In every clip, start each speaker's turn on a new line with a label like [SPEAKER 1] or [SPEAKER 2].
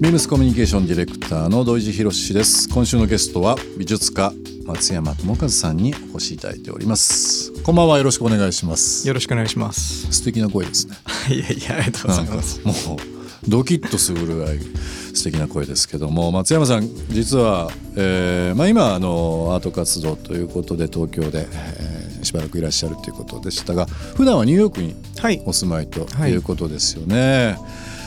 [SPEAKER 1] ビームスコミュニケーションディレクターの土井地博です。今週のゲストは美術家松山智和さんにお越しいただいております。こんばんは。よろしくお願いします。
[SPEAKER 2] よろしくお願いします。
[SPEAKER 1] 素敵な声ですね。
[SPEAKER 2] いやいやありがとうございます。
[SPEAKER 1] もうドキッとするぐらい素敵な声ですけども松山さん実は、えーまあ、今あのアート活動ということで東京で、えー、しばらくいらっしゃるということでしたが普段はニューヨークにお住まいとい。うことですよね。はい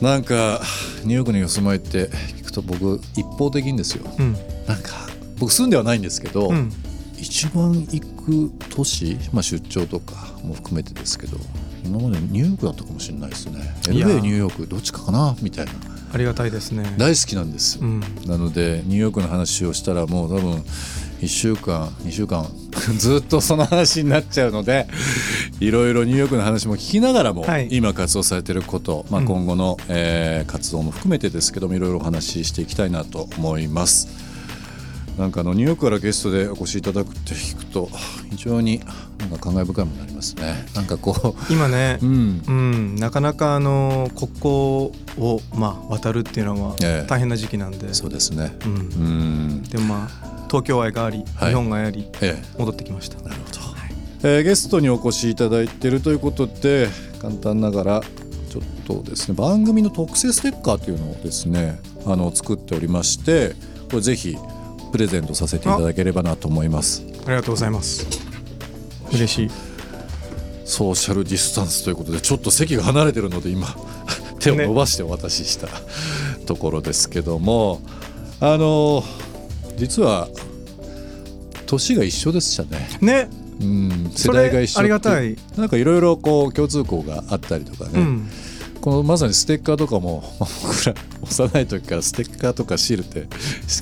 [SPEAKER 1] なんかニューヨークにお住まいって聞くと僕一方的にですよ、うん、なんか僕住んではないんですけど、うん、一番行く都市、まあ、出張とかも含めてですけど今までニューヨークだったかもしれないですね。LA ニューヨークどっちかかなみたいな
[SPEAKER 2] ありがたいですね。
[SPEAKER 1] 大好きなんです、うん、なのでニューヨークの話をしたらもう多分1週間2週間 ずっとその話になっちゃうのでいろいろニューヨークの話も聞きながらも、はい、今活動されてること、まあ、今後の、うん、えー、活動も含めてですけどもいろいろお話ししていきたいなと思います。なんかあのニューヨークからゲストでお越しいただくって聞くと非常になんか感慨深いものになりますね。なんかこ
[SPEAKER 2] う今ね、うん、うん、なかなかあの国交をまあ渡るっていうのは大変な時期なんで、え
[SPEAKER 1] え、そうですね。
[SPEAKER 2] うん、うん。でもまあ東京愛があり、はい、日本愛あり、ええ、戻ってきました。
[SPEAKER 1] なるほど、はい、えー、ゲストにお越しいただいているということで簡単ながらちょっとですね番組の特製ステッカーというのをですねあの作っておりましてこれぜひプレゼントさせていただければなと思います。
[SPEAKER 2] ありがとうございます。嬉しい。
[SPEAKER 1] ソーシャルディスタンスということでちょっと席が離れてるので今手を伸ばしてお渡しした、ね、ところですけどもあの実は年が一緒でしたね。
[SPEAKER 2] ね。
[SPEAKER 1] うん、世代が一緒
[SPEAKER 2] ありがたい。
[SPEAKER 1] なんかいろいろこう共通項があったりとかね、うん、このまさにステッカーとかも 僕ら幼い時からステッカーとかシールって好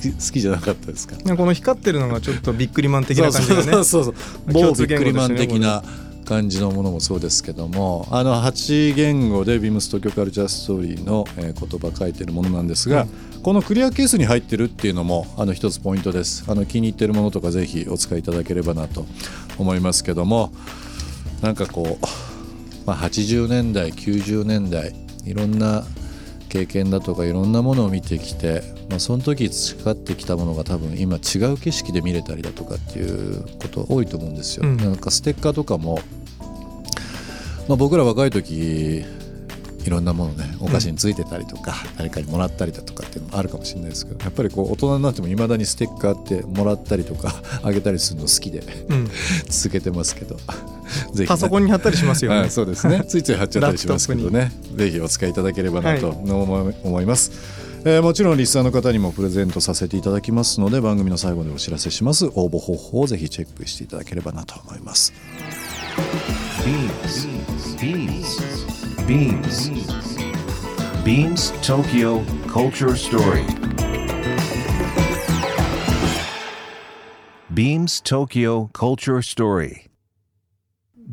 [SPEAKER 1] き好きじゃなかったですか？
[SPEAKER 2] この光ってるのがちょっとビックリマン的な感じだね。
[SPEAKER 1] そうそうそう某 ビックリマン的な感じのものもそうですけども。あの8言語でビームス東京カルチャーストーリーの、え言葉書いてるものなんですが、うん、このクリアケースに入ってるっていうのもあの一つポイントです。あの気に入ってるものとかぜひお使いいただければなと思いますけどもなんかこう、まあ、80年代90年代いろんな経験だとかいろんなものを見てきて、まあ、その時培ってきたものが多分今違う景色で見れたりだとかっていうこと多いと思うんですよ。うん、なんかステッカーとかもまあ、僕ら若い時いろんなものねお菓子についてたりとか、うん、誰かにもらったりだとかっていうのもあるかもしれないですけどやっぱりこう大人になってもいまだにステッカーってもらったりとかあげたりするの好きで、うん、続けてますけど
[SPEAKER 2] パソコンに貼ったりしますよね
[SPEAKER 1] そうですねついつい貼っちゃったりしますけどねぜひお使いいただければなと思います、はい、えー、もちろんリスナーの方にもプレゼントさせていただきますので番組の最後でお知らせします応募方法をぜひチェックしていただければなと思います。Beams. Beams. Beams. Beams Tokyo Culture Story. Beams Tokyo Culture Story.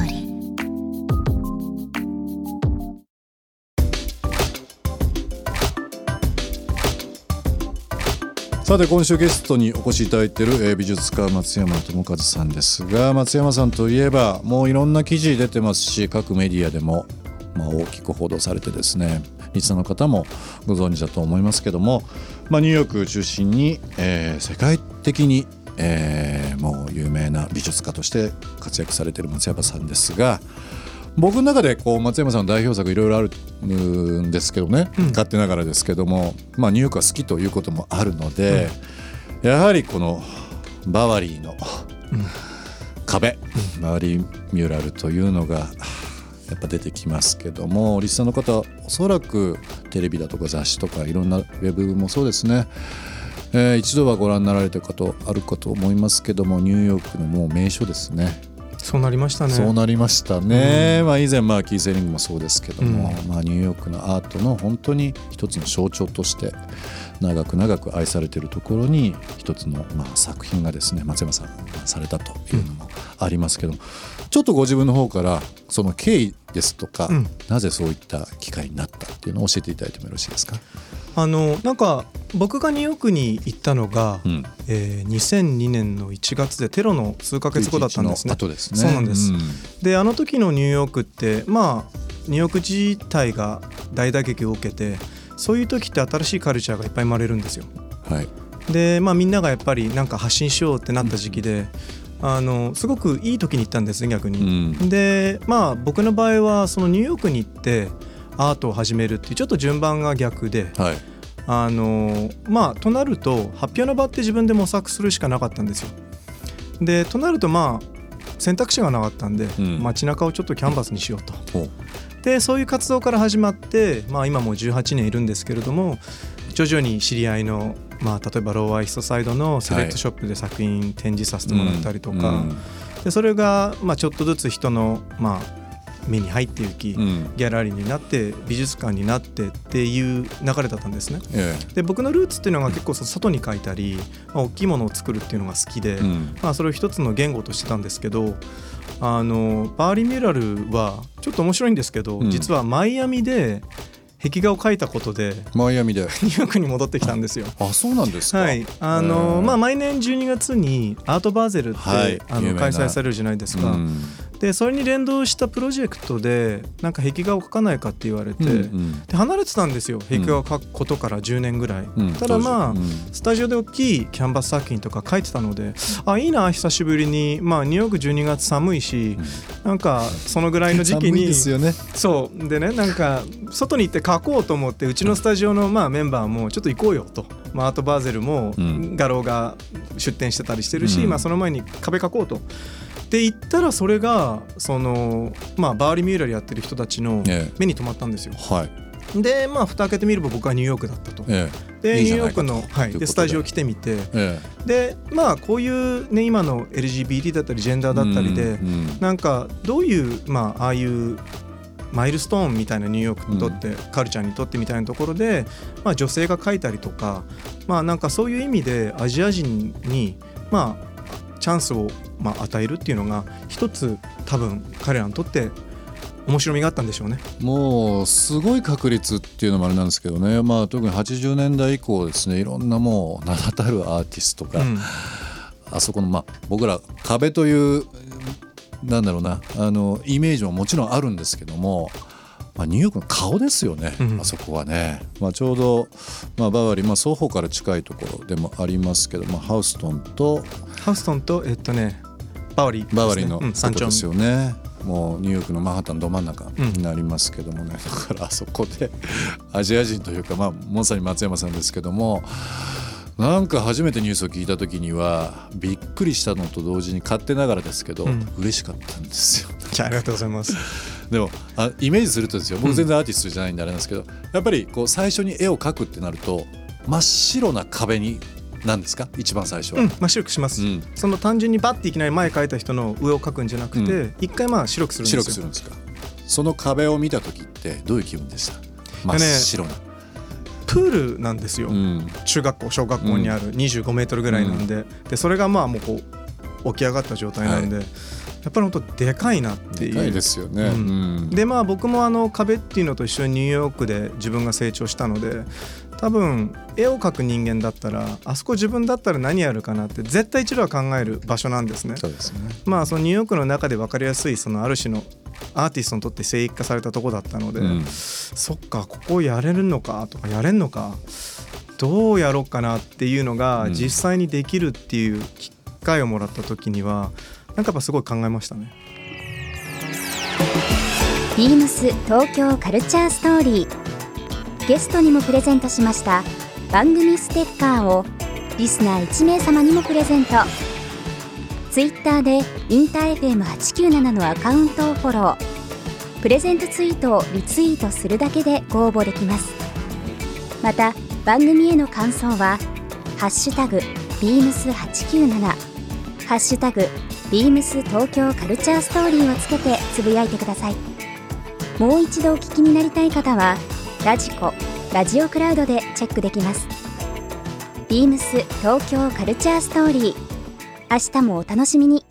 [SPEAKER 1] リー。さて今週ゲストにお越しいただいている美術家松山智和さんですが松山さんといえばもういろんな記事出てますし各メディアでもまあ大きく報道されてですねリスナーの方もご存知だと思いますけども、まあ、ニューヨーク中心に、え、世界的に、え、もう有名な美術家として活躍されている松山さんですが僕の中でこう松山さんの代表作いろいろあるんですけどね、うん、勝手ながらですけども、まあ、ニューヨークは好きということもあるので、うん、やはりこのバワリーの壁、うん、バワリーミュラルというのがやっぱ出てきますけども。リスナーの方おそらくテレビだとか雑誌とかいろんなウェブもそうですね、えー、一度はご覧になられたことあるかと思いますけどもニューヨークのもう名所ですね
[SPEAKER 2] そうなりましたね。
[SPEAKER 1] そうなりましたね、うん、まあ、以前まあキーセリングもそうですけども、うん、まあ、ニューヨークのアートの本当に一つの象徴として長く長く愛されているところに一つの、まあ、作品がですね松山さんされたというのもありますけど、うん、ちょっとご自分の方からその経緯ですとか、うん、なぜそういった機会になったっていうのを教えていただいてもよろしいですか？
[SPEAKER 2] あのなんか僕がニューヨークに行ったのが、うん、えー、2002年の1月でテロの数か月後だったんですね。
[SPEAKER 1] ですね。
[SPEAKER 2] そうなんです、うん、であの時のニューヨークってまあニューヨーク自体が大打撃を受けてそういう時って新しいカルチャーがいっぱい生まれるんですよ。
[SPEAKER 1] はい、
[SPEAKER 2] でまあみんながやっぱりなんか発信しようってなった時期で、うん、あのすごくいい時に行ったんですね逆に。うん、でまあ僕の場合はそのニューヨークに行ってアートを始めるっていうちょっと順番が逆で、はい、あのまあとなると発表の場って自分で模索するしかなかったんですよ。でとなるとまあ選択肢がなかったんで、うん、街中をちょっとキャンバスにしようと。でそういう活動から始まって、まあ、今もう18年いるんですけれども徐々に知り合いの、まあ、例えばローアイストサイドのセレクトショップで作品展示させてもらったりとか、はい、でそれが、まあ、ちょっとずつ人の、まあ、目に入っていき、うん、ギャラリーになって美術館になってっていう流れだったんですね。ええ、で僕のルーツっていうのが結構外に描いたり、まあ、大きいものを作るっていうのが好きで、うん、まあ、それを一つの言語としてたんですけどあのバーリー・ミュラルはちょっと面白いんですけど、うん、実はマイアミで壁画を描いたことで
[SPEAKER 1] マイアミで。
[SPEAKER 2] ニューヨークに戻ってきたんですよ。
[SPEAKER 1] あそうなんですか、
[SPEAKER 2] はい。あのまあ、毎年12月にアートバーゼルって、はい、あの開催されるじゃないですか。でそれに連動したプロジェクトでなんか壁画を描かないかって言われて、うんうん、で離れてたんですよ壁画を描くことから10年ぐらい、うん、ただまあ、うん、スタジオで大きいキャンバス作品とか描いてたのであいいな久しぶりに。まあニューヨーク12月寒いし、うん、なんかそのぐらいの時期に
[SPEAKER 1] ですよね。
[SPEAKER 2] そう。でねなんか外に行って描こうと思ってうちのスタジオのまあメンバーもちょっと行こうよと、まあ、アートバーゼルも画廊が出展してたりしてるし、まあ、その前に壁描こうと。って言ったらそれがその、まあ、バーリー・ミューラルやってる人たちの目に留まったんですよ。
[SPEAKER 1] はい、
[SPEAKER 2] でまあ蓋開けてみれば僕はニューヨークだったと。ええ、でニューヨークのはい、で。スタジオ来てみて、ええ、でまあこういう、ね、今の LGBT だったりジェンダーだったりで、うんうん、なんかどういう、まあ、ああいうマイルストーンみたいなニューヨークにとって、うん、カルチャーにとってみたいなところで、まあ、女性が書いたりとか、まあ、なんかそういう意味でアジア人に、まあ、チャンスをまあ与えるっていうのが一つ多分彼らにとって面白みがあったんでしょうね。
[SPEAKER 1] もうすごい確率っていうのもあれなんですけどね、まあ、特に80年代以降ですねいろんなもう名だたるアーティストが、うん、あそこのまあ僕ら壁というなんだろうなあのイメージももちろんあるんですけどもまあ、ニューヨークの顔ですよね、うん、あそこはね、まあ、ちょうど、まあ、バワリー、まあ、双方から近いところでもありますけど、まあ、ハウストンと
[SPEAKER 2] ハウストンとえっとねバワリー、
[SPEAKER 1] ね、バワリーのとこですよね、うん、もうニューヨークのマンハッタンど真ん中になりますけどもね、だからあそこでアジア人というか、まあ、まさに松山さんですけどもなんか初めてニュースを聞いた時にはびっくりしたのと同時に勝手ながらですけど、うん、嬉しかったんですよ。
[SPEAKER 2] ありがとうございます。
[SPEAKER 1] でもあイメージするとですよ。僕全然アーティストじゃないんであれなんですけど、やっぱりこう最初に絵を描くってなると真っ白な壁に何ですか？一番最初は、
[SPEAKER 2] うん、真っ白くします、うん、その単純にバッていきなり前描いた人の上を描くんじゃなくて一、うん、回まあ白くするんですよ。
[SPEAKER 1] 白くするんですか？その壁を見た時ってどういう気分でした？真っ白な、ね、
[SPEAKER 2] プールなんですよ、うん、中学校小学校にある25メートルぐらいなんで,、でそれがまあもうこう起き上がった状態なんで、はいやっぱり本当でかいなっていう。
[SPEAKER 1] でですよね。うん、
[SPEAKER 2] でまあ僕もあの壁っていうのと一緒にニューヨークで自分が成長したので多分絵を描く人間だったらあそこ自分だったら何やるかなって絶対一度は考える場所なんですね。
[SPEAKER 1] そうですね
[SPEAKER 2] まあそのニューヨークの中で分かりやすいそのある種のアーティストにとって聖域化されたとこだったので、うん、そっかここやれるのかとかやれんのかどうやろうかなっていうのが実際にできるっていう機会をもらった時には、なんかやっぱすごい考えましたね。
[SPEAKER 3] ビームス東京カルチャーストーリー。ゲストにもプレゼントしました。番組ステッカーをリスナー1名様にもプレゼント。ツイッターでインター FM897 のアカウントをフォロー。プレゼントツイートをリツイートするだけでご応募できます。また番組への感想は「ハッシュタグビームス897」「ハッシュタグビームス東京カルチャーストーリーをつけてつぶやいてください。もう一度お聞きになりたい方はラジコラジオクラウドでチェックできます。ビームス東京カルチャーストーリー。明日もお楽しみに。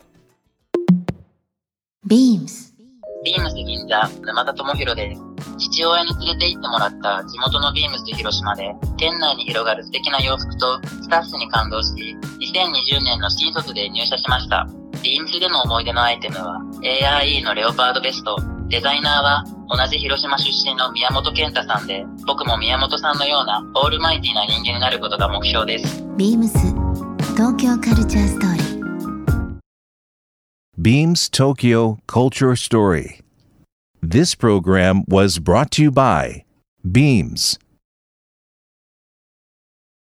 [SPEAKER 4] ビームス。
[SPEAKER 5] ビームス銀座沼田智弘です。父親に連れて行ってもらった地元のビームス広島で店内に広がる素敵な洋服とスタッフに感動し2020年の新卒で入社しましたビームスでの思い出のアイテムは ARE のレオパードベストデザイナーは同じ広島出身の宮本健太さんで僕も宮本さんのようなオールマイティな人間になることが目標です
[SPEAKER 4] ビームス東京カルチャーストーリー
[SPEAKER 6] Beams Tokyo Culture Story. This program was brought to you by Beams.